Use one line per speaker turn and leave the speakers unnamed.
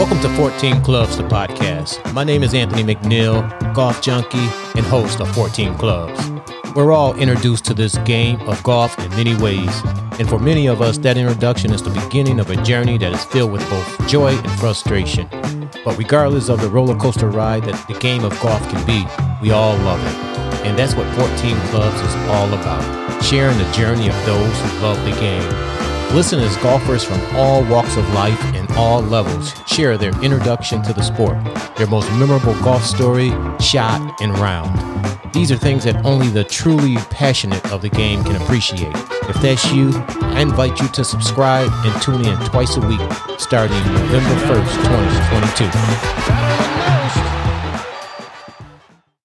Welcome to 14 Clubs, the podcast. My name is Anthony McNeil, golf junkie and host of 14 Clubs. We're all introduced to this game of golf in many ways, and for many of us, that introduction is the beginning of a journey that is filled with both joy and frustration. But regardless of the roller coaster ride that the game of golf can be, we all love it. And that's what 14 Clubs is all about sharing the journey of those who love the game Listen as golfers from all walks of life and all levels share their introduction to the sport, their most memorable golf story, shot, and round. These are things that only the truly passionate of the game can appreciate. If that's you, I invite you to subscribe and tune in twice a week starting November 1st, 2022.